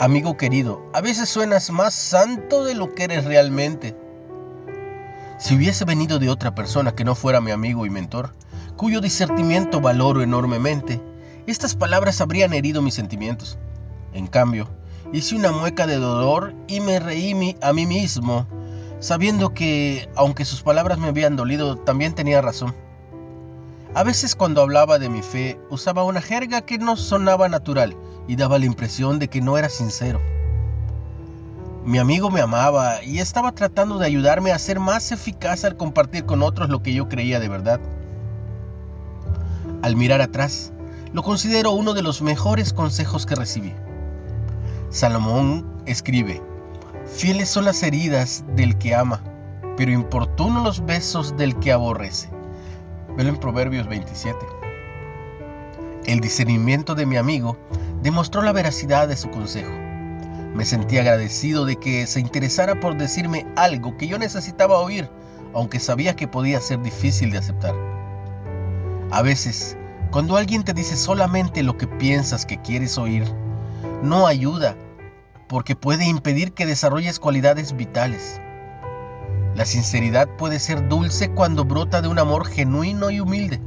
Amigo querido, a veces suenas más santo de lo que eres realmente. Si hubiese venido de otra persona que no fuera mi amigo y mentor, cuyo discernimiento valoro enormemente, estas palabras habrían herido mis sentimientos. En cambio, hice una mueca de dolor y me reí a mí mismo, sabiendo que, aunque sus palabras me habían dolido, también tenía razón. A veces cuando hablaba de mi fe, usaba una jerga que no sonaba natural y daba la impresión de que no era sincero. Mi amigo me amaba y estaba tratando de ayudarme a ser más eficaz al compartir con otros lo que yo creía de verdad. Al mirar atrás, lo considero uno de los mejores consejos que recibí. Salomón escribe, Fieles son las heridas del que ama, pero importunos los besos del que aborrece. Velo en Proverbios 27. El discernimiento de mi amigo demostró la veracidad de su consejo. Me sentí agradecido de que se interesara por decirme algo que yo necesitaba oír, aunque sabía que podía ser difícil de aceptar. A veces, cuando alguien te dice solamente lo que piensas que quieres oír, no ayuda porque puede impedir que desarrolles cualidades vitales. La sinceridad puede ser dulce cuando brota de un amor genuino y humilde.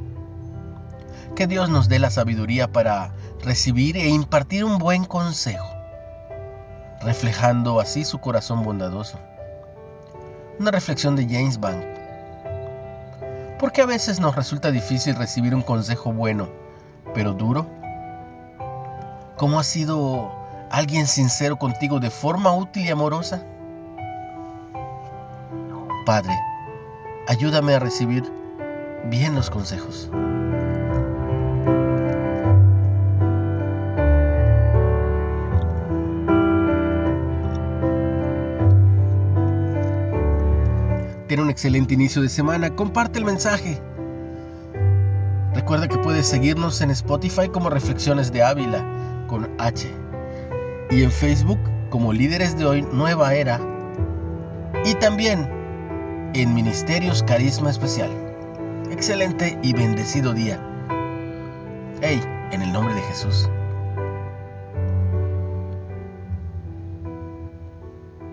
Que Dios nos dé la sabiduría para recibir e impartir un buen consejo, reflejando así su corazón bondadoso. Una reflexión de James Bank. ¿Por qué a veces nos resulta difícil recibir un consejo bueno, pero duro? ¿Cómo ha sido alguien sincero contigo de forma útil y amorosa? Padre, ayúdame a recibir bien los consejos. Tiene un excelente inicio de semana. Comparte el mensaje. Recuerda que puedes seguirnos en Spotify como Reflexiones de Ávila con H y en Facebook como Líderes de Hoy Nueva Era y también en Ministerios Carisma Especial. Excelente y bendecido día. Hey, en el nombre de Jesús.